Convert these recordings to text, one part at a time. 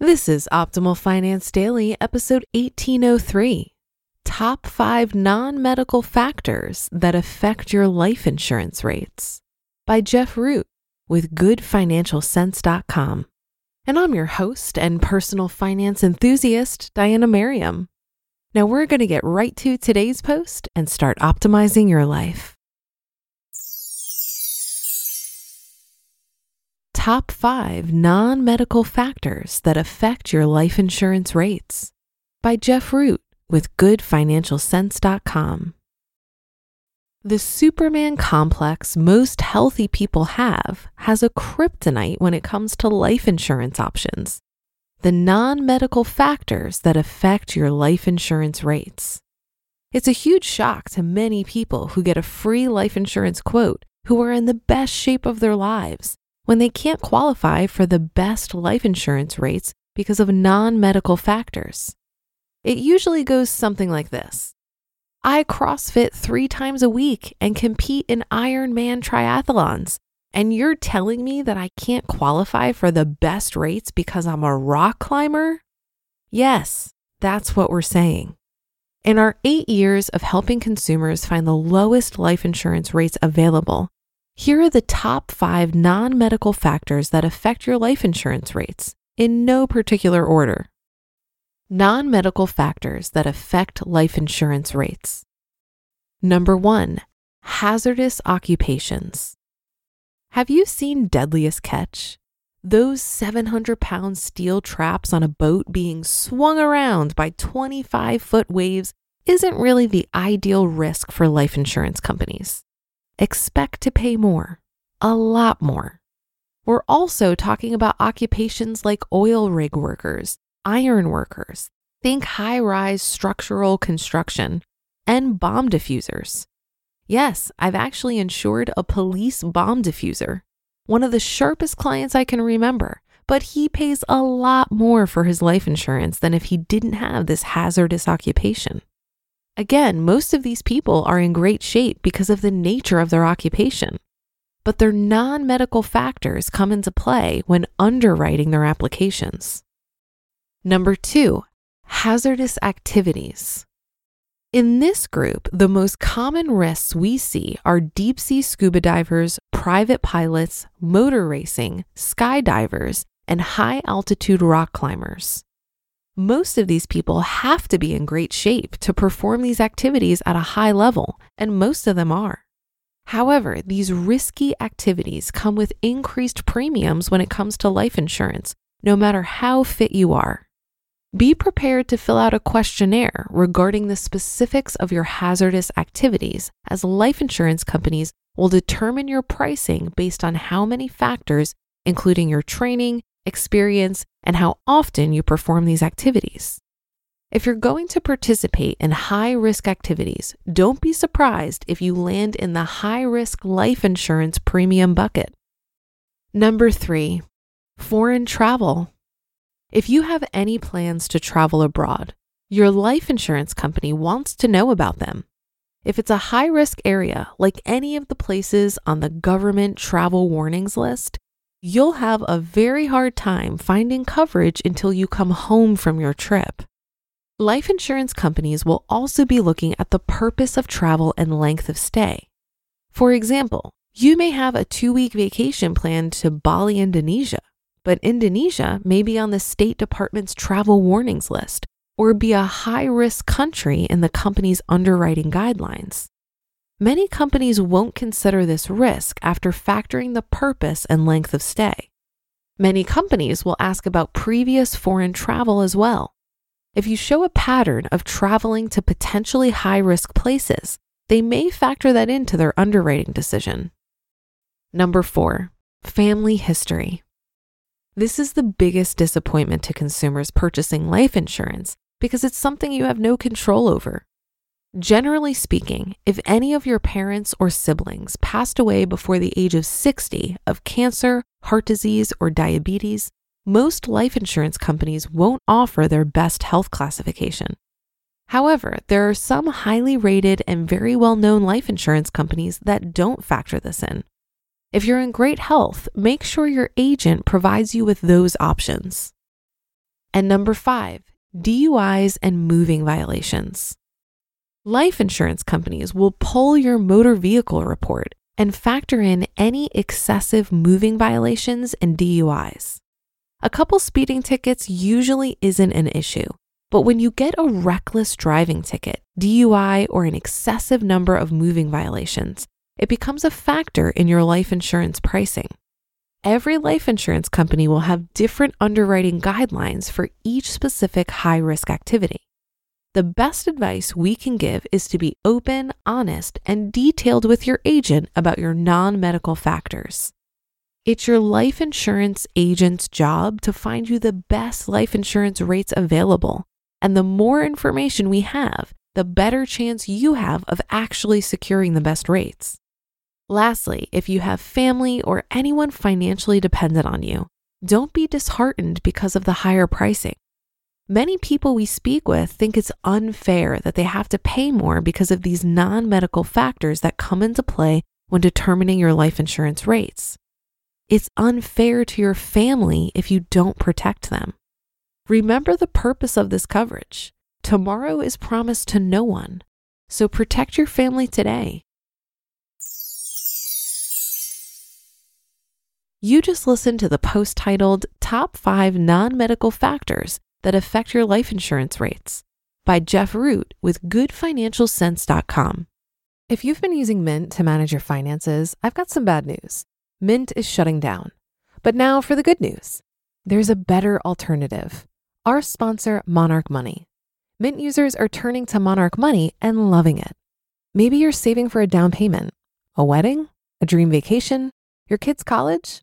This is Optimal Finance Daily, episode 1803 Top 5 Non Medical Factors That Affect Your Life Insurance Rates by Jeff Root with GoodFinancialCents.com. And I'm your host and personal finance enthusiast, Diana Merriam. Now we're going to get right to today's post and start optimizing your life. Top 5 Non Medical Factors That Affect Your Life Insurance Rates by Jeff Root with GoodFinancialCents.com. The Superman complex most healthy people have has a kryptonite when it comes to life insurance options. The non medical factors that affect your life insurance rates. It's a huge shock to many people who get a free life insurance quote who are in the best shape of their lives when they can't qualify for the best life insurance rates because of non medical factors. It usually goes something like this I CrossFit three times a week and compete in Ironman triathlons. And you're telling me that I can't qualify for the best rates because I'm a rock climber? Yes, that's what we're saying. In our eight years of helping consumers find the lowest life insurance rates available, here are the top five non medical factors that affect your life insurance rates in no particular order. Non medical factors that affect life insurance rates. Number one, hazardous occupations. Have you seen Deadliest Catch? Those 700 pound steel traps on a boat being swung around by 25 foot waves isn't really the ideal risk for life insurance companies expect to pay more, a lot more. We're also talking about occupations like oil rig workers, iron workers, think high rise structural construction, and bomb diffusers. Yes, I've actually insured a police bomb diffuser, one of the sharpest clients I can remember, but he pays a lot more for his life insurance than if he didn't have this hazardous occupation. Again, most of these people are in great shape because of the nature of their occupation, but their non medical factors come into play when underwriting their applications. Number two, hazardous activities. In this group, the most common risks we see are deep sea scuba divers, private pilots, motor racing, skydivers, and high altitude rock climbers most of these people have to be in great shape to perform these activities at a high level, and most of them are. However, these risky activities come with increased premiums when it comes to life insurance, no matter how fit you are. Be prepared to fill out a questionnaire regarding the specifics of your hazardous activities, as life insurance companies will determine your pricing based on how many factors, including your training, experience, and how often you perform these activities. If you're going to participate in high risk activities, don't be surprised if you land in the high risk life insurance premium bucket. Number three, foreign travel. If you have any plans to travel abroad, your life insurance company wants to know about them. If it's a high risk area, like any of the places on the government travel warnings list, you'll have a very hard time finding coverage until you come home from your trip. Life insurance companies will also be looking at the purpose of travel and length of stay. For example, you may have a two week vacation planned to Bali, Indonesia, but Indonesia may be on the State Department's travel warnings list or be a high risk country in the company's underwriting guidelines. Many companies won't consider this risk after factoring the purpose and length of stay. Many companies will ask about previous foreign travel as well. If you show a pattern of traveling to potentially high risk places, they may factor that into their underwriting decision. Number four, family history. This is the biggest disappointment to consumers purchasing life insurance because it's something you have no control over. Generally speaking, if any of your parents or siblings passed away before the age of 60 of cancer, heart disease, or diabetes, most life insurance companies won't offer their best health classification. However, there are some highly rated and very well known life insurance companies that don't factor this in. If you're in great health, make sure your agent provides you with those options. And number five, DUIs and moving violations. Life insurance companies will pull your motor vehicle report and factor in any excessive moving violations and DUIs. A couple speeding tickets usually isn't an issue, but when you get a reckless driving ticket, DUI, or an excessive number of moving violations, it becomes a factor in your life insurance pricing. Every life insurance company will have different underwriting guidelines for each specific high risk activity. The best advice we can give is to be open, honest, and detailed with your agent about your non medical factors. It's your life insurance agent's job to find you the best life insurance rates available. And the more information we have, the better chance you have of actually securing the best rates. Lastly, if you have family or anyone financially dependent on you, don't be disheartened because of the higher pricing. Many people we speak with think it's unfair that they have to pay more because of these non medical factors that come into play when determining your life insurance rates. It's unfair to your family if you don't protect them. Remember the purpose of this coverage. Tomorrow is promised to no one, so protect your family today. You just listened to the post titled Top 5 Non Medical Factors That Affect Your Life Insurance Rates by Jeff Root with GoodFinancialCents.com. If you've been using Mint to manage your finances, I've got some bad news. Mint is shutting down. But now for the good news there's a better alternative. Our sponsor, Monarch Money. Mint users are turning to Monarch Money and loving it. Maybe you're saving for a down payment, a wedding, a dream vacation, your kids' college.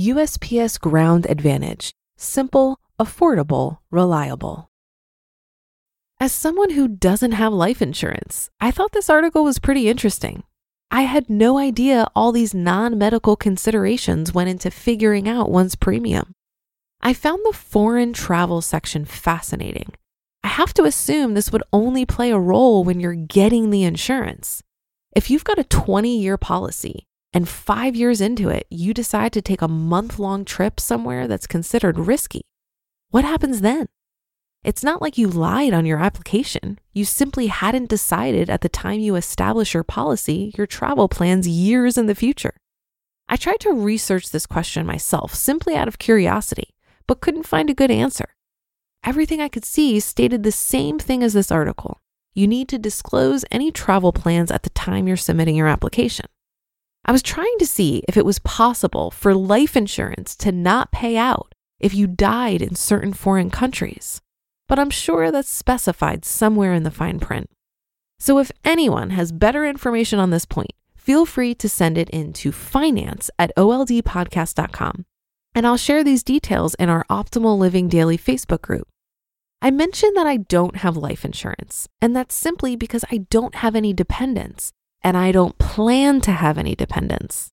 USPS Ground Advantage. Simple, affordable, reliable. As someone who doesn't have life insurance, I thought this article was pretty interesting. I had no idea all these non medical considerations went into figuring out one's premium. I found the foreign travel section fascinating. I have to assume this would only play a role when you're getting the insurance. If you've got a 20 year policy, and five years into it, you decide to take a month long trip somewhere that's considered risky, what happens then? It's not like you lied on your application. You simply hadn't decided at the time you establish your policy your travel plans years in the future. I tried to research this question myself simply out of curiosity, but couldn't find a good answer. Everything I could see stated the same thing as this article. You need to disclose any travel plans at the time you're submitting your application. I was trying to see if it was possible for life insurance to not pay out if you died in certain foreign countries but I'm sure that's specified somewhere in the fine print. So if anyone has better information on this point, feel free to send it in to finance at oldpodcast.com. And I'll share these details in our Optimal Living Daily Facebook group. I mentioned that I don't have life insurance, and that's simply because I don't have any dependents, and I don't plan to have any dependents.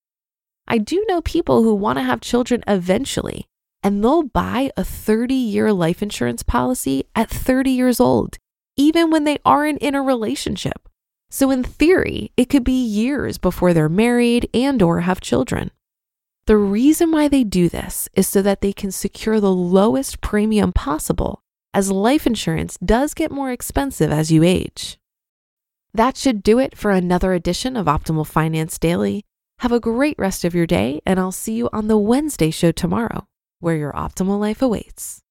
I do know people who want to have children eventually, and they'll buy a 30 year life insurance policy at 30 years old, even when they aren't in a relationship. So in theory, it could be years before they're married and or have children. The reason why they do this is so that they can secure the lowest premium possible as life insurance does get more expensive as you age. That should do it for another edition of Optimal Finance Daily. Have a great rest of your day, and I'll see you on the Wednesday show tomorrow where your optimal life awaits.